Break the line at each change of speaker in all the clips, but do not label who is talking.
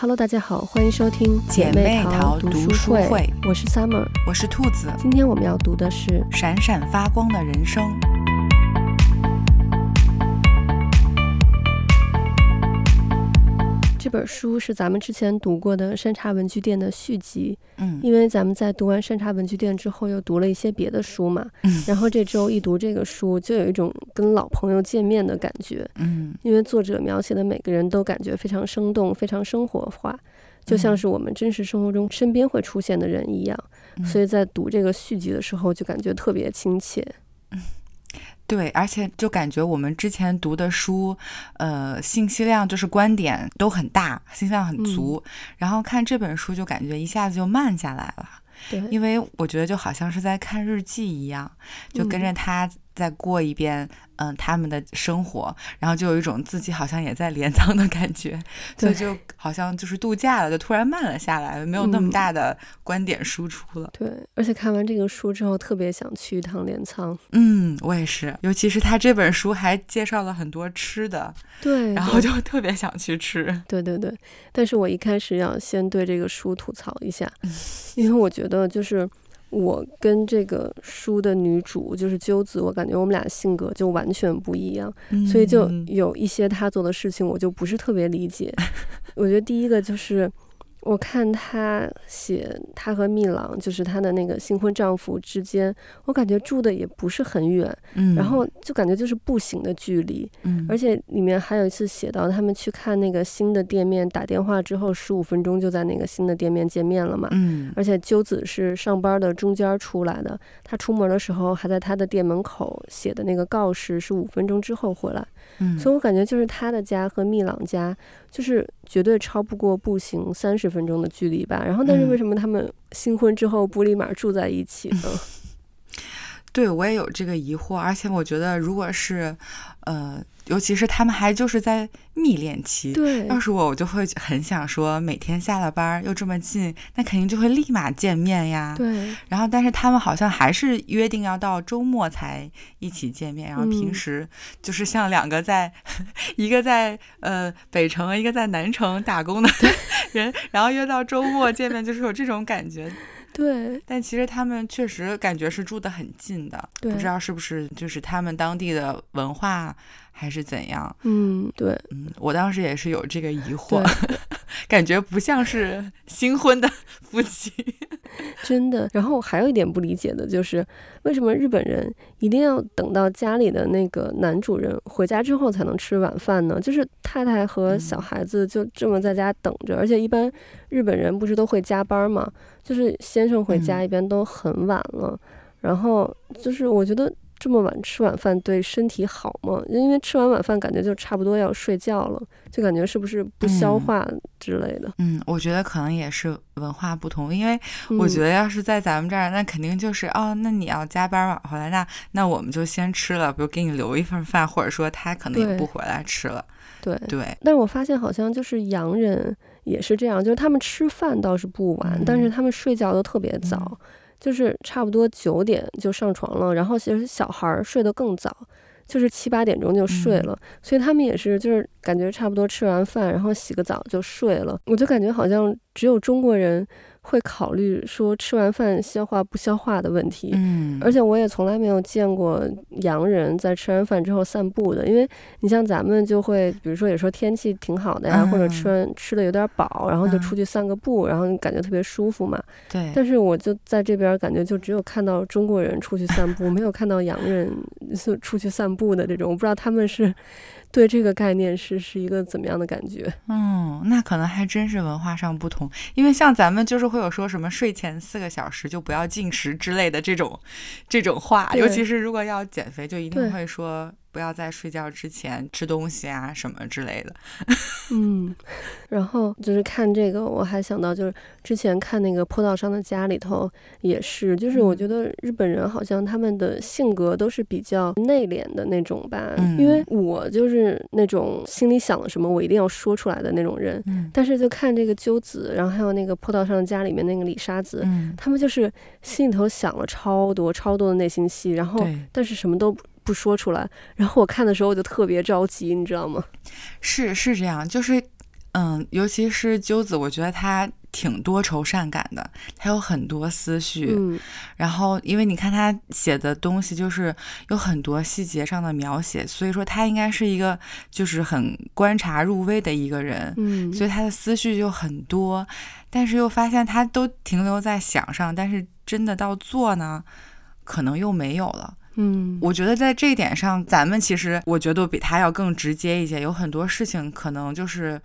Hello，大家好，欢迎收听
姐妹淘读书会。书会
我是 Summer，
我是兔子。
今天我们要读的是《
闪闪发光的人生》。
这本书是咱们之前读过的《山茶文具店》的续集。
嗯，
因为咱们在读完《山茶文具店》之后，又读了一些别的书嘛。
嗯，
然后这周一读这个书，就有一种跟老朋友见面的感觉。
嗯，
因为作者描写的每个人都感觉非常生动，非常生活化，就像是我们真实生活中身边会出现的人一样。
嗯，
所以在读这个续集的时候，就感觉特别亲切。
对，而且就感觉我们之前读的书，呃，信息量就是观点都很大，信息量很足。嗯、然后看这本书就感觉一下子就慢下来了。
对，
因为我觉得就好像是在看日记一样，就跟着他再过一遍。嗯嗯，他们的生活，然后就有一种自己好像也在镰仓的感觉，所以就好像就是度假了，就突然慢了下来，没有那么大的观点输出了。
嗯、对，而且看完这个书之后，特别想去一趟镰仓。
嗯，我也是，尤其是他这本书还介绍了很多吃的，
对，
然后就特别想去吃。
对对对，但是我一开始要先对这个书吐槽一下，因为我觉得就是。我跟这个书的女主就是鸠子，我感觉我们俩性格就完全不一样，
嗯、
所以就有一些她做的事情，我就不是特别理解。我觉得第一个就是。我看他写他和蜜郎，就是他的那个新婚丈夫之间，我感觉住的也不是很远，
嗯，
然后就感觉就是步行的距离，
嗯，
而且里面还有一次写到他们去看那个新的店面，打电话之后十五分钟就在那个新的店面见面了嘛，
嗯，
而且鸠子是上班的中间出来的，他出门的时候还在他的店门口写的那个告示是五分钟之后回来，
嗯，
所以我感觉就是他的家和蜜朗家就是绝对超不过步行三十分钟的距离吧，然后但是为什么他们新婚之后不立马住在一起呢？
嗯、对，我也有这个疑惑，而且我觉得如果是，呃。尤其是他们还就是在蜜恋期，
对，
要是我，我就会很想说，每天下了班又这么近，那肯定就会立马见面呀。
对。
然后，但是他们好像还是约定要到周末才一起见面，然后平时就是像两个在，嗯、一个在呃北城，一个在南城打工的 人，然后约到周末见面，就是有这种感觉。
对。
但其实他们确实感觉是住得很近的，不知道是不是就是他们当地的文化。还是怎样？
嗯，对，
嗯，我当时也是有这个疑惑，感觉不像是新婚的夫妻，
真的。然后还有一点不理解的就是，为什么日本人一定要等到家里的那个男主人回家之后才能吃晚饭呢？就是太太和小孩子就这么在家等着，嗯、而且一般日本人不是都会加班嘛？就是先生回家一般都很晚了，嗯、然后就是我觉得。这么晚吃晚饭对身体好吗？因为吃完晚饭感觉就差不多要睡觉了，就感觉是不是不消化之类的。
嗯，嗯，我觉得可能也是文化不同，因为我觉得要是在咱们这儿，嗯、那肯定就是哦，那你要加班晚回来，那那我们就先吃了，比如给你留一份饭，或者说他可能也不回来吃了。
对
对。
对，但是我发现好像就是洋人也是这样，就是他们吃饭倒是不晚，嗯、但是他们睡觉都特别早。嗯就是差不多九点就上床了，然后其实小孩睡得更早，就是七八点钟就睡了，所以他们也是就是感觉差不多吃完饭，然后洗个澡就睡了。我就感觉好像只有中国人。会考虑说吃完饭消化不消化的问题，
嗯，
而且我也从来没有见过洋人在吃完饭之后散步的，因为你像咱们就会，比如说有时候天气挺好的呀，嗯、或者吃完吃的有点饱，然后就出去散个步，嗯、然后你感觉特别舒服嘛。
对。
但是我就在这边感觉就只有看到中国人出去散步，没有看到洋人是 出去散步的这种，我不知道他们是。对这个概念是是一个怎么样的感觉？
嗯，那可能还真是文化上不同，因为像咱们就是会有说什么睡前四个小时就不要进食之类的这种这种话，尤其是如果要减肥，就一定会说。不要在睡觉之前吃东西啊，什么之类的。
嗯，然后就是看这个，我还想到就是之前看那个坡道上的家里头也是，就是我觉得日本人好像他们的性格都是比较内敛的那种吧。
嗯，
因为我就是那种心里想了什么我一定要说出来的那种人。
嗯，
但是就看这个鸠子，然后还有那个坡道上的家里面那个李沙子，
嗯，
他们就是心里头想了超多超多的内心戏，然后但是什么都。不说出来，然后我看的时候我就特别着急，你知道吗？
是是这样，就是嗯，尤其是鸠子，我觉得他。挺多愁善感的，他有很多思绪，
嗯，
然后因为你看他写的东西就是有很多细节上的描写，所以说他应该是一个就是很观察入微的一个人，
嗯，
所以他的思绪就很多，但是又发现他都停留在想上，但是真的到做呢，可能又没有了，
嗯，
我觉得在这一点上，咱们其实我觉得比他要更直接一些，有很多事情可能就是。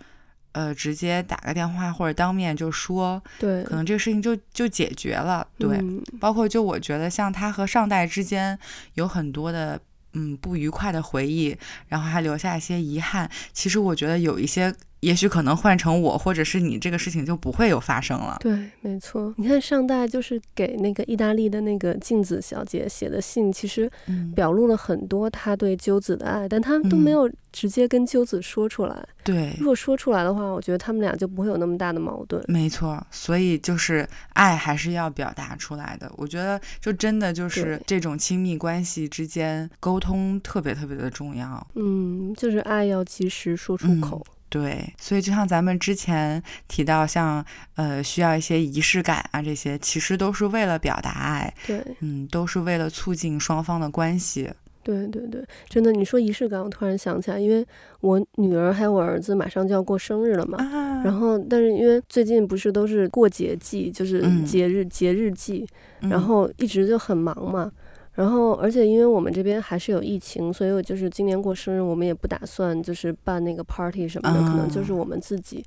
呃，直接打个电话或者当面就说，
对，
可能这个事情就就解决了。对，
嗯，
包括就我觉得像他和上代之间有很多的嗯不愉快的回忆，然后还留下一些遗憾。其实我觉得有一些。也许可能换成我，或者是你，这个事情就不会有发生了。
对，没错。你看上代就是给那个意大利的那个静子小姐写的信，其实表露了很多他对鸠子的爱，嗯、但他都没有直接跟鸠子说出来。
对，
如果说出来的话，我觉得他们俩就不会有那么大的矛盾。
没错，所以就是爱还是要表达出来的。我觉得就真的就是这种亲密关系之间沟通特别特别的重要。
嗯，就是爱要及时说出口。
嗯对，所以就像咱们之前提到像，像呃需要一些仪式感啊，这些其实都是为了表达爱，
对，
嗯，都是为了促进双方的关系。
对对对，真的，你说仪式感，我突然想起来，因为我女儿还有我儿子马上就要过生日了嘛，
啊、
然后但是因为最近不是都是过节季，就是节日、嗯、节日季，然后一直就很忙嘛。然后，而且因为我们这边还是有疫情，所以我就是今年过生日，我们也不打算就是办那个 party 什么的，可能就是我们自己。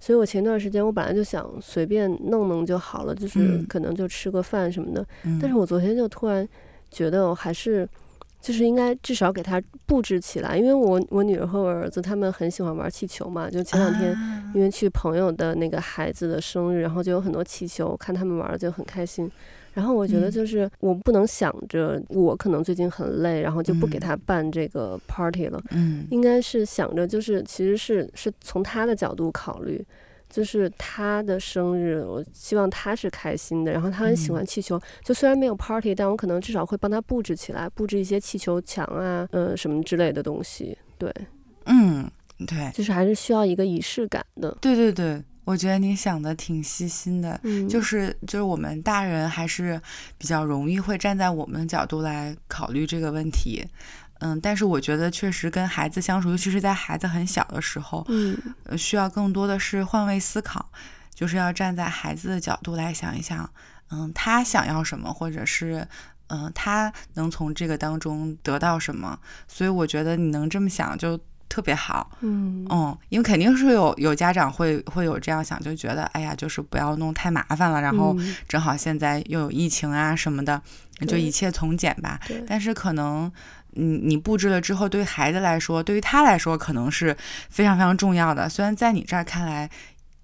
所以我前段时间我本来就想随便弄弄就好了，就是可能就吃个饭什么的。但是我昨天就突然觉得，我还是就是应该至少给他布置起来，因为我我女儿和我儿子他们很喜欢玩气球嘛，就前两天因为去朋友的那个孩子的生日，然后就有很多气球，看他们玩就很开心。然后我觉得就是我不能想着我可能最近很累，然后就不给他办这个 party 了。
嗯，
应该是想着就是其实是是从他的角度考虑，就是他的生日，我希望他是开心的。然后他很喜欢气球，就虽然没有 party，但我可能至少会帮他布置起来，布置一些气球墙啊，呃什么之类的东西。对，
嗯，对，
就是还是需要一个仪式感的。
对对对。我觉得你想的挺细心的，
嗯，
就是就是我们大人还是比较容易会站在我们的角度来考虑这个问题，嗯，但是我觉得确实跟孩子相处，尤其是在孩子很小的时候，
嗯，
需要更多的是换位思考，就是要站在孩子的角度来想一想，嗯，他想要什么，或者是嗯，他能从这个当中得到什么，所以我觉得你能这么想就。特别好，
嗯
嗯，因为肯定是有有家长会会有这样想，就觉得哎呀，就是不要弄太麻烦了，然后正好现在又有疫情啊什么的，就一切从简吧。但是可能，你，你布置了之后，对孩子来说，对于他来说，可能是非常非常重要的。虽然在你这儿看来，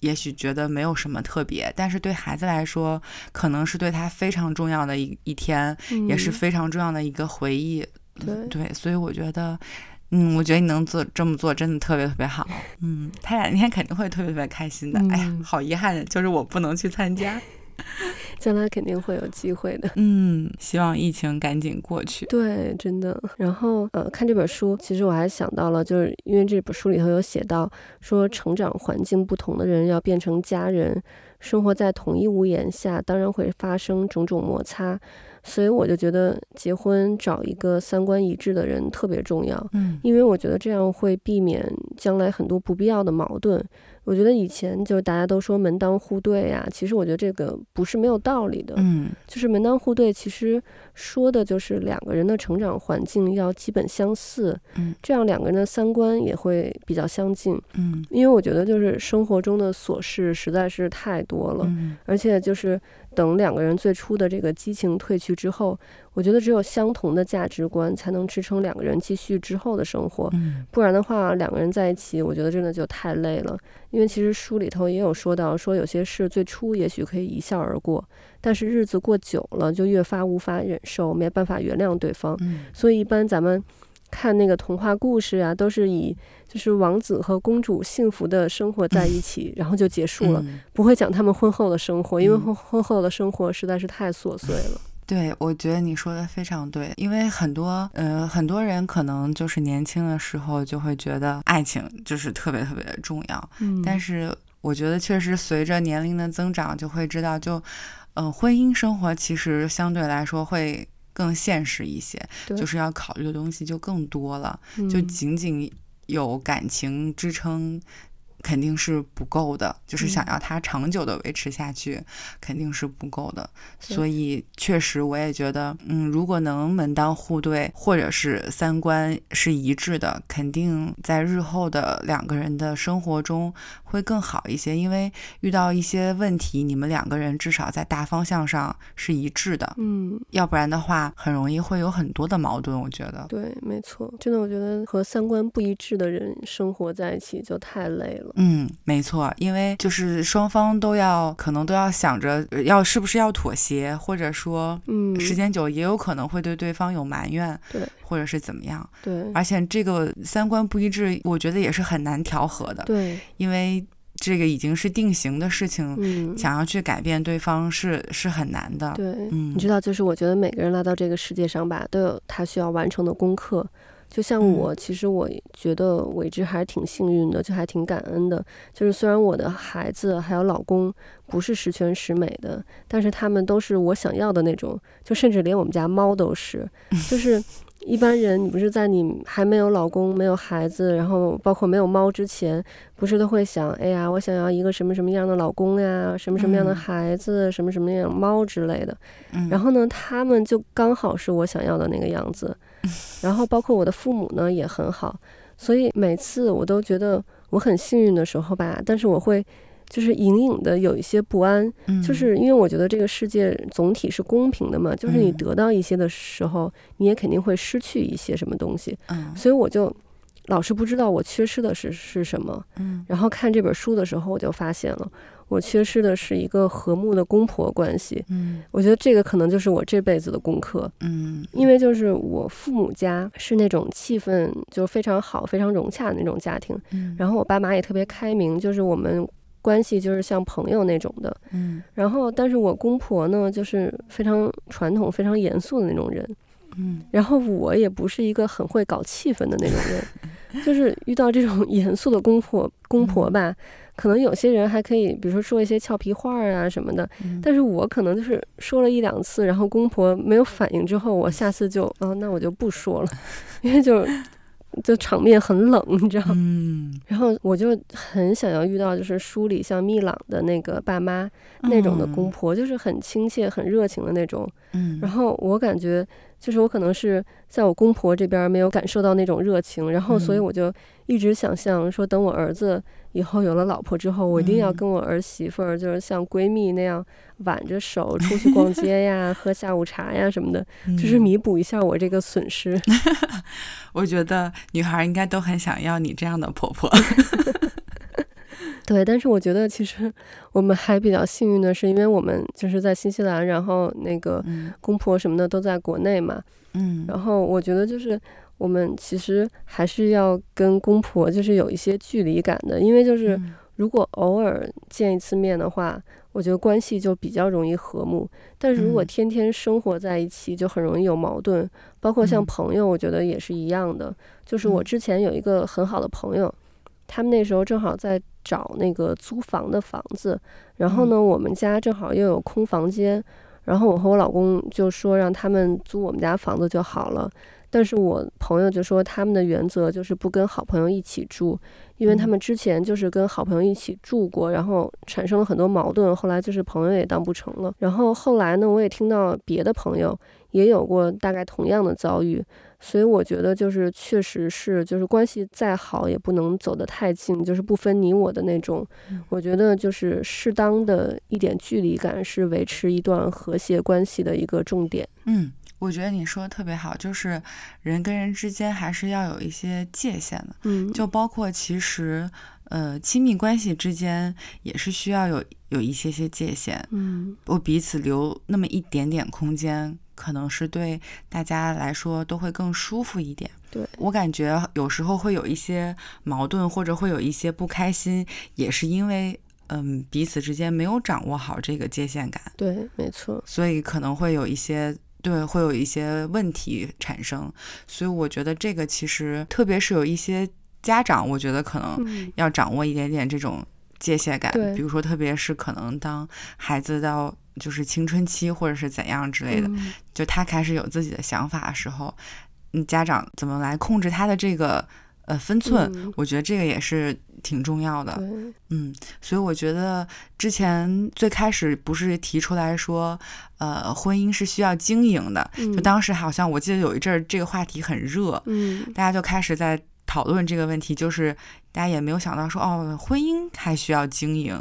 也许觉得没有什么特别，但是对孩子来说，可能是对他非常重要的一一天，
嗯，
也是非常重要的一个回忆。
对
对，所以我觉得。嗯，我觉得你能做这么做，真的特别特别好。嗯，他俩那天肯定会特别特别开心的。
嗯、
哎呀，好遗憾，就是我不能去参加。
将来肯定会有机会的。
嗯，希望疫情赶紧过去。
对，真的。然后呃，看这本书，其实我还想到了，就是因为这本书里头有写到，说成长环境不同的人要变成家人，生活在同一屋檐下，当然会发生种种摩擦。所以我就觉得结婚找一个三观一致的人特别重要，
嗯，
因为我觉得这样会避免将来很多不必要的矛盾。我觉得以前就是大家都说门当户对呀，其实我觉得这个不是没有道理的。
嗯，
就是门当户对，其实说的就是两个人的成长环境要基本相似，
嗯，
这样两个人的三观也会比较相近。
嗯，
因为我觉得就是生活中的琐事实在是太多了，
嗯，
而且就是等两个人最初的这个激情褪去之后，我觉得只有相同的价值观才能支撑两个人继续之后的生活。
嗯，
不然的话，两个人在一起，我觉得真的就太累了。因为其实书里头也有说到，说有些事最初也许可以一笑而过，但是日子过久了就越发无法忍受，没办法原谅对方。
嗯，
所以一般咱们看那个童话故事啊，都是以就是王子和公主幸福的生活在一起，然后就结束了，不会讲他们婚后的生活，因为婚婚后的生活实在是太琐碎了。
对，我觉得你说的非常对，因为很多呃很多人可能就是年轻的时候就会觉得爱情就是特别特别的重要，
嗯，
但是我觉得确实随着年龄的增长，就会知道就，嗯、呃，婚姻生活其实相对来说会更现实一些，就是要考虑的东西就更多了，
嗯、
就仅仅有感情支撑。肯定是不够的，就是想要它长久的维持下去，嗯、肯定是不够的。所以确实，我也觉得，嗯，如果能门当户对，或者是三观是一致的，肯定在日后的两个人的生活中会更好一些。因为遇到一些问题，你们两个人至少在大方向上是一致的。
嗯，
要不然的话，很容易会有很多的矛盾。我觉得，
对，没错，真的，我觉得和三观不一致的人生活在一起就太累了。
嗯，没错，因为就是双方都要，可能都要想着要是不是要妥协，或者说，
嗯，
时间久也有可能会对对方有埋怨，
对，
或者是怎么样，
对，
而且这个三观不一致，我觉得也是很难调和的，
对，
因为这个已经是定型的事情，
嗯，
想要去改变对方是是很难的，
对，
嗯，
你知道，就是我觉得每个人来到这个世界上吧，都有他需要完成的功课。就像我，其实我觉得我一直还挺幸运的，就还挺感恩的。就是虽然我的孩子还有老公不是十全十美的，但是他们都是我想要的那种。就甚至连我们家猫都是。就是一般人，你不是在你还没有老公、没有孩子，然后包括没有猫之前，不是都会想，哎呀，我想要一个什么什么样的老公呀，什么什么样的孩子，什么什么样的猫之类的。然后呢，他们就刚好是我想要的那个样子。然后包括我的父母呢也很好，所以每次我都觉得我很幸运的时候吧，但是我会就是隐隐的有一些不安，就是因为我觉得这个世界总体是公平的嘛，就是你得到一些的时候，你也肯定会失去一些什么东西，所以我就老是不知道我缺失的是是什么，然后看这本书的时候，我就发现了。我缺失的是一个和睦的公婆关系，
嗯，
我觉得这个可能就是我这辈子的功课，
嗯，
因为就是我父母家是那种气氛就非常好、非常融洽的那种家庭，
嗯，
然后我爸妈也特别开明，就是我们关系就是像朋友那种的，
嗯，
然后但是我公婆呢就是非常传统、非常严肃的那种人，
嗯，
然后我也不是一个很会搞气氛的那种人，就是遇到这种 严肃的公婆公婆吧。嗯可能有些人还可以，比如说说一些俏皮话啊什么的，
嗯、
但是我可能就是说了一两次，然后公婆没有反应之后，我下次就，啊，那我就不说了，因为就就场面很冷，你知道吗？
嗯。
然后我就很想要遇到，就是书里像密朗的那个爸妈那种的公婆，嗯、就是很亲切、很热情的那种。
嗯。
然后我感觉，就是我可能是在我公婆这边没有感受到那种热情，然后所以我就一直想象说，等我儿子。以后有了老婆之后，我一定要跟我儿媳妇儿，就是像闺蜜那样挽着手出去逛街呀、喝下午茶呀什么的，就是弥补一下我这个损失。
我觉得女孩应该都很想要你这样的婆婆。
对，但是我觉得其实我们还比较幸运的是，因为我们就是在新西兰，然后那个公婆什么的都在国内嘛。
嗯，
然后我觉得就是。我们其实还是要跟公婆就是有一些距离感的，因为就是如果偶尔见一次面的话，我觉得关系就比较容易和睦。但是如果天天生活在一起，就很容易有矛盾。包括像朋友，我觉得也是一样的。就是我之前有一个很好的朋友，他们那时候正好在找那个租房的房子，然后呢，我们家正好又有空房间，然后我和我老公就说让他们租我们家房子就好了。但是我朋友就说他们的原则就是不跟好朋友一起住，因为他们之前就是跟好朋友一起住过，然后产生了很多矛盾，后来就是朋友也当不成了。然后后来呢，我也听到别的朋友也有过大概同样的遭遇，所以我觉得就是确实是就是关系再好也不能走得太近，就是不分你我的那种。我觉得就是适当的一点距离感是维持一段和谐关系的一个重点。
嗯。我觉得你说的特别好，就是人跟人之间还是要有一些界限的，
嗯，
就包括其实，呃，亲密关系之间也是需要有有一些些界限，
嗯，
我彼此留那么一点点空间，可能是对大家来说都会更舒服一点。
对，
我感觉有时候会有一些矛盾，或者会有一些不开心，也是因为。嗯，彼此之间没有掌握好这个界限感。
对，没错。
所以可能会有一些对，会有一些问题产生。所以我觉得这个其实，特别是有一些家长，我觉得可能要掌握一点点这种界限感。
对，
比如说，特别是可能当孩子到就是青春期或者是怎样之类的，
嗯、就
他开始有自己的想法的时候，嗯，家长怎么来控制他的这个。呃，分寸，
嗯，
我觉得这个也是挺重要的。嗯，所以我觉得之前最开始不是提出来说，呃，婚姻是需要经营的，
嗯，
就当时好像我记得有一阵儿这个话题很热，
嗯，
大家就开始在讨论这个问题，就是大家也没有想到说，哦，婚姻还需要经营，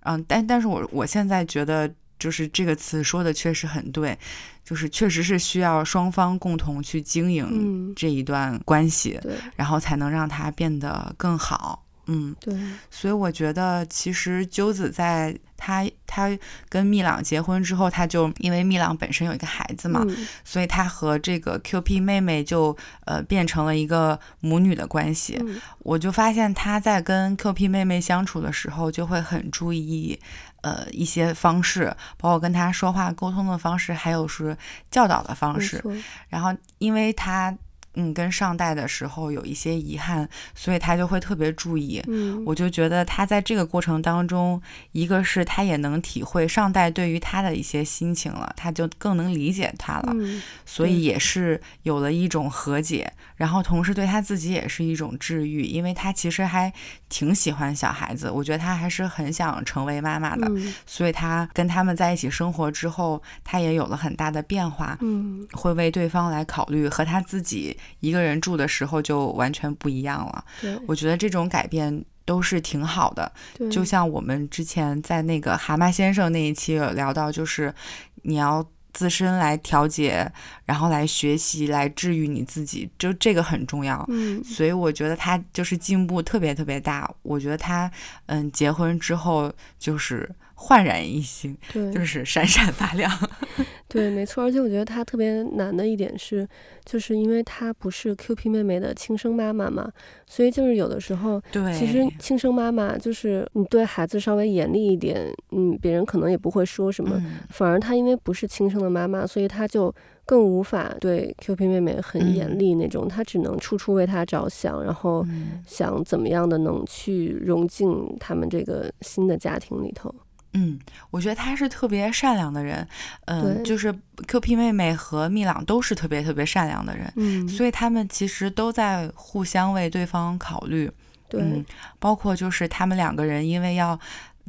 嗯，但但是我我现在觉得。就是这个词说的确实很对，就是确实是需要双方共同去经营这一段关系，
嗯、
然后才能让它变得更好。嗯，
对。
所以我觉得，其实鸠子在他他跟蜜朗结婚之后，他就因为蜜朗本身有一个孩子嘛，
嗯、
所以他和这个 QP 妹妹就呃变成了一个母女的关系。
嗯、
我就发现他在跟 QP 妹妹相处的时候，就会很注意。呃，一些方式，包括跟他说话沟通的方式，还有是教导的方式。然后，因为他。嗯，跟上代的时候有一些遗憾，所以他就会特别注意。
嗯，
我就觉得他在这个过程当中，一个是他也能体会上代对于他的一些心情了，他就更能理解他了。
嗯，
所以也是有了一种和解，然后同时对他自己也是一种治愈，因为他其实还挺喜欢小孩子，我觉得他还是很想成为妈妈的。
嗯，
所以他跟他们在一起生活之后，他也有了很大的变化。
嗯，
会为对方来考虑，和他自己。一个人住的时候就完全不一样了。
对，
我觉得这种改变都是挺好的。
对，
就像我们之前在那个蛤蟆先生那一期有聊到，就是你要自身来调节，然后来学习，来治愈你自己，就这个很重要。
嗯，
所以我觉得他就是进步特别特别大。我觉得他嗯，结婚之后就是。焕然一新，
对，
就是闪闪发亮。
对，没错。而且我觉得他特别难的一点是，就是因为他不是 QP 妹妹的亲生妈妈嘛，所以就是有的时候，
对，
其实亲生妈妈就是你对孩子稍微严厉一点，嗯，别人可能也不会说什么。
嗯、
反而他因为不是亲生的妈妈，所以他就更无法对 QP 妹妹很严厉那种，他、嗯、只能处处为她着想，然后想怎么样的能去融进他们这个新的家庭里头。
嗯，我觉得他是特别善良的人，嗯、呃，就是 QP 妹妹和蜜朗都是特别特别善良的人，
嗯，
所以他们其实都在互相为对方考虑，
对，
嗯，包括就是他们两个人因为要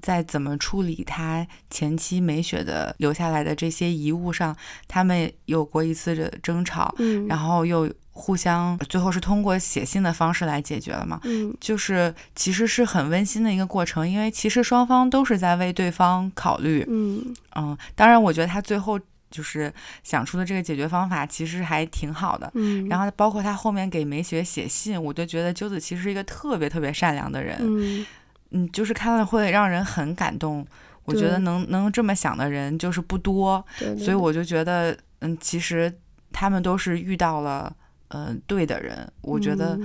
在怎么处理他前妻美雪的留下来的这些遗物上，他们有过一次的争吵，
嗯，
然后又。互相最后是通过写信的方式来解决了嘛？
嗯，
就是其实是很温馨的一个过程，因为其实双方都是在为对方考虑。
嗯
嗯，当然，我觉得他最后就是想出的这个解决方法其实还挺好的。
嗯，
然后包括他后面给梅雪写信，我就觉得鸠子其实是一个特别特别善良的人。
嗯
嗯，就是看了会让人很感动。我觉得能能这么想的人就是不多，
对对对，
所以我就觉得，嗯，其实他们都是遇到了。嗯、呃，对的人，我觉得，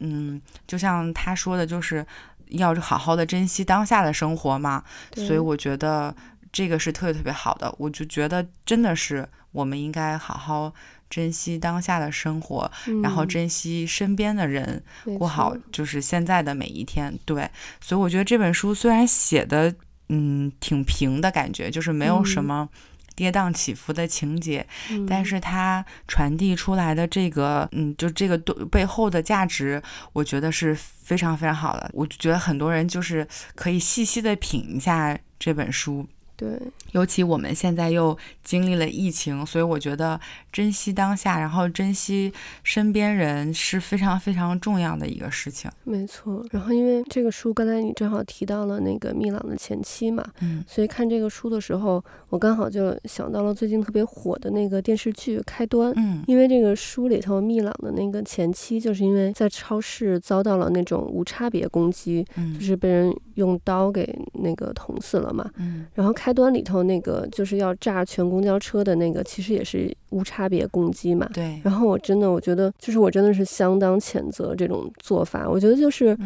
嗯，嗯，就像他说的，就是要好好的珍惜当下的生活嘛。所以我觉得这个是特别特别好的。我就觉得真的是我们应该好好珍惜当下的生活，
嗯、
然后珍惜身边的人，过好就是现在的每一天。对，所以我觉得这本书虽然写的嗯挺平的感觉，就是没有什么。跌宕起伏的情节，
嗯，
但是它传递出来的这个，嗯，就这个背后的价值，我觉得是非常非常好的。我觉得很多人就是可以细细的品一下这本书。
对，
尤其我们现在又经历了疫情，所以我觉得珍惜当下，然后珍惜身边人是非常非常重要的一个事情。
没错。然后因为这个书，刚才你正好提到了那个密朗的前妻嘛，
嗯，
所以看这个书的时候，我刚好就想到了最近特别火的那个电视剧《开端》。
嗯，
因为这个书里头，密朗的那个前妻就是因为在超市遭到了那种无差别攻击，
嗯，
就是被人用刀给那个捅死了嘛。
嗯，
然后开端里头那个就是要炸全公交车的那个，其实也是无差别攻击嘛。
对。
然后我真的，我觉得就是我真的是相当谴责这种做法。我觉得就是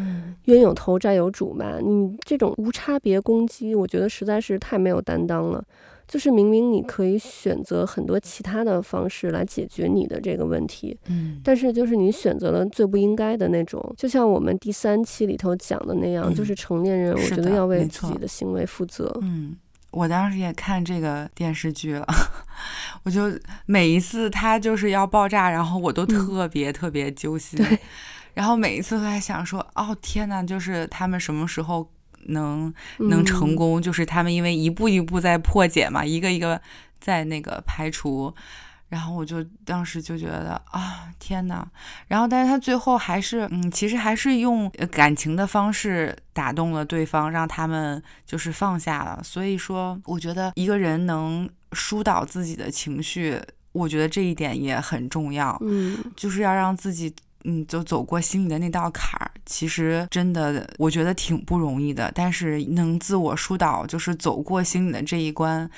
冤有头债有主嘛，你这种无差别攻击，我觉得实在是太没有担当了。就是明明你可以选择很多其他的方式来解决你的这个问题，
嗯，
但是就是你选择了最不应该的那种，就像我们第三期里头讲的那样，嗯、就是成年人，我觉得要为自己的行为负责。
嗯，我当时也看这个电视剧了，我就每一次他就是要爆炸，然后我都特别特别揪心，
嗯、
然后每一次都在想说，哦天呐，就是他们什么时候。能能成功，嗯，就是他们因为一步一步在破解嘛，一个一个在那个排除，然后我就当时就觉得啊，天呐，然后但是他最后还是嗯，其实还是用感情的方式打动了对方，让他们就是放下了。所以说，我觉得一个人能疏导自己的情绪，我觉得这一点也很重要。
嗯，
就是要让自己。嗯，就走过心里的那道坎儿，其实真的我觉得挺不容易的。但是能自我疏导，就是走过心里的这一关，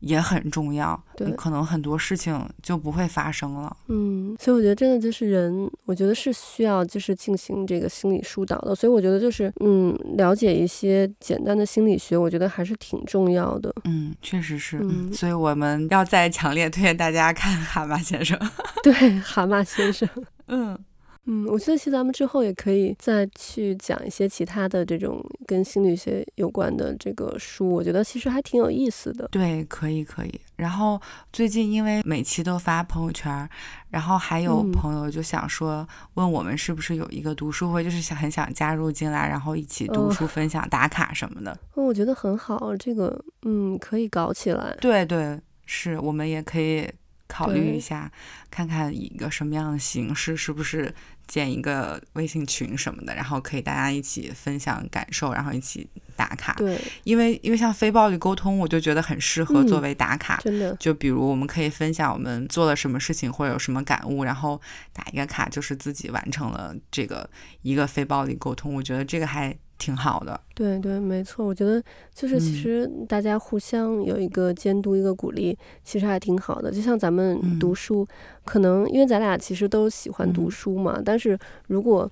也很重要。
对，
可能很多事情就不会发生了。
嗯，所以我觉得真的就是人，我觉得是需要就是进行这个心理疏导的。所以我觉得就是嗯，了解一些简单的心理学，我觉得还是挺重要的。
嗯，确实是。嗯，所以我们要再强烈推荐大家看《蛤蟆先生》。
对，《蛤蟆先生》。
嗯。
嗯，我觉得其实咱们之后也可以再去讲一些其他的这种跟心理学有关的这个书，我觉得其实还挺有意思的。
对，可以可以。然后最近因为每期都发朋友圈，然后还有朋友就想说，问我们是不是有一个读书会，就是想很想加入进来，然后一起读书、分享、打卡什么的。
嗯，我觉得很好，这个嗯可以搞起来。
对对，是我们也可以。考虑一下，看看一个什么样的形式，是不是建一个微信群什么的，然后可以大家一起分享感受，然后一起打卡。
对，
因为因为像非暴力沟通，我就觉得很适合作为打卡。
嗯，真的，
就比如我们可以分享我们做了什么事情或者有什么感悟，然后打一个卡，就是自己完成了这个一个非暴力沟通。我觉得这个还。挺好的，
对对，没错。我觉得就是其实大家互相有一个监督，一个鼓励，嗯，其实还挺好的。就像咱们读书，嗯，可能因为咱俩其实都喜欢读书嘛，嗯，但是如果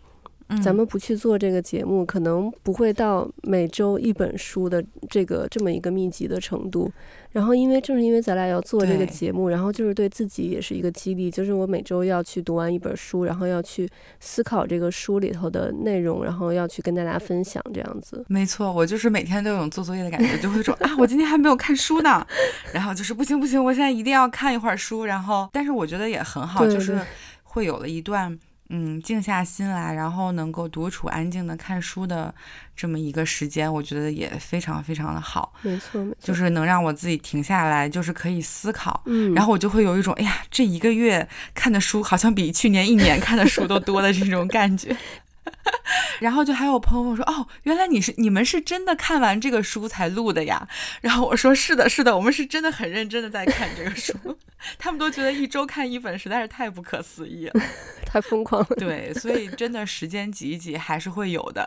咱们不去做这个节目，可能不会到每周一本书的这个这么一个密集的程度。然后，因为正是因为咱俩要做这个节目，然后就是对自己也是一个激励，就是我每周要去读完一本书，然后要去思考这个书里头的内容，然后要去跟大家分享这样子。
没错，我就是每天都有做作业的感觉，就会说 啊，我今天还没有看书呢，然后就是不行不行，我现在一定要看一会儿书。然后，但是我觉得也很好，就是会有了一段。嗯，静下心来，然后能够独处、安静的看书的这么一个时间，我觉得也非常非常的好。
没错，没错，
就是能让我自己停下来，就是可以思考。
嗯，
然后我就会有一种，哎呀，这一个月看的书好像比去年一年看的书都多的这种感觉。然后就还有朋友说，哦，原来你是你们是真的看完这个书才录的呀？然后我说是的，是的，我们是真的很认真的在看这个书。他们都觉得一周看一本实在是太不可思议了，
太疯狂了。
对，所以真的时间挤一挤还是会有的。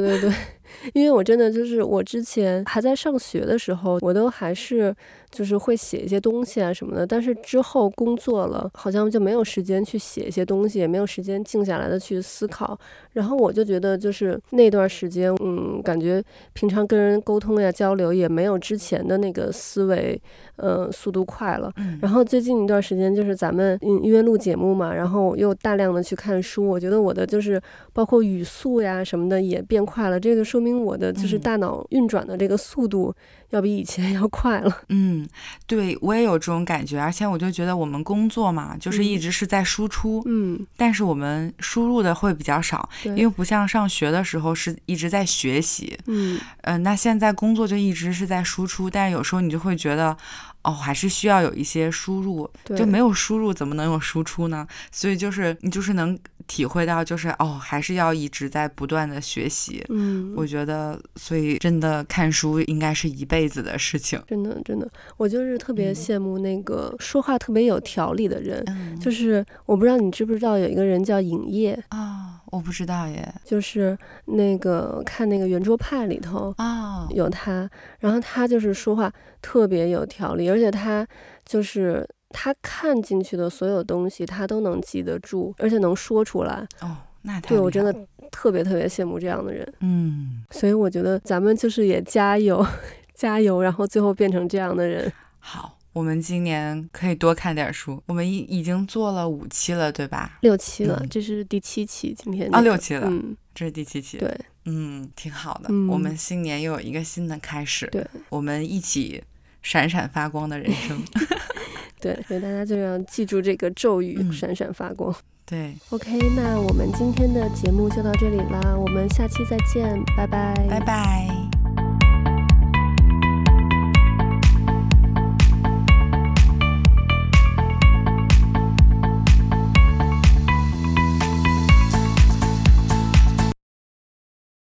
对对对，因为我真的就是我之前还在上学的时候，我都还是就是会写一些东西啊什么的。但是之后工作了，好像就没有时间去写一些东西，也没有时间静下来的去思考。然后我就觉得，就是那段时间，嗯，感觉平常跟人沟通呀、交流也没有之前的那个思维，呃，速度快了。然后最近一段时间，就是咱们因因为录节目嘛，然后又大量的去看书，我觉得我的就是包括语速呀什么的也变快了。这就说明我的就是大脑运转的这个速度要比以前 要快了。
嗯，对，我也有这种感觉，而且我就觉得我们工作嘛，就是一直是在输出，
嗯，
但是我们输入的会比较少。因为不像上学的时候是一直在学习，
嗯，
呃，那现在工作就一直是在输出，但是有时候你就会觉得，哦，还是需要有一些输入，就没有输入怎么能有输出呢？所以就是你就是能体会到，就是哦，还是要一直在不断的学习。
嗯，
我觉得，所以真的看书应该是一辈子的事情。
真的，真的，我就是特别羡慕那个说话特别有条理的人。
嗯，
就是我不知道你知不知道有一个人叫尹烨
啊。我不知道耶，
就是那个看那个圆桌派里头
啊，
有他，然后他就是说话特别有条理，而且他就是他看进去的所有东西，他都能记得住，而且能说出来。
哦，那太
对我真的特别特别羡慕这样的人。
嗯，
所以我觉得咱们就是也加油，加油，然后最后变成这样的人。
好。我们今年可以多看点书。我们已已经做了五期了，对吧？
六期了，
嗯、
这是第七期。今天、这个、
啊，六期了，
嗯，
这是第七期。
对，
嗯，挺好的、
嗯。
我们新年又有一个新的开始。
对，
我们一起闪闪发光的人生。
对，所以大家就要记住这个咒语：
嗯、
闪闪发光。
对
，OK，那我们今天的节目就到这里啦，我们下期再见，拜拜，
拜拜。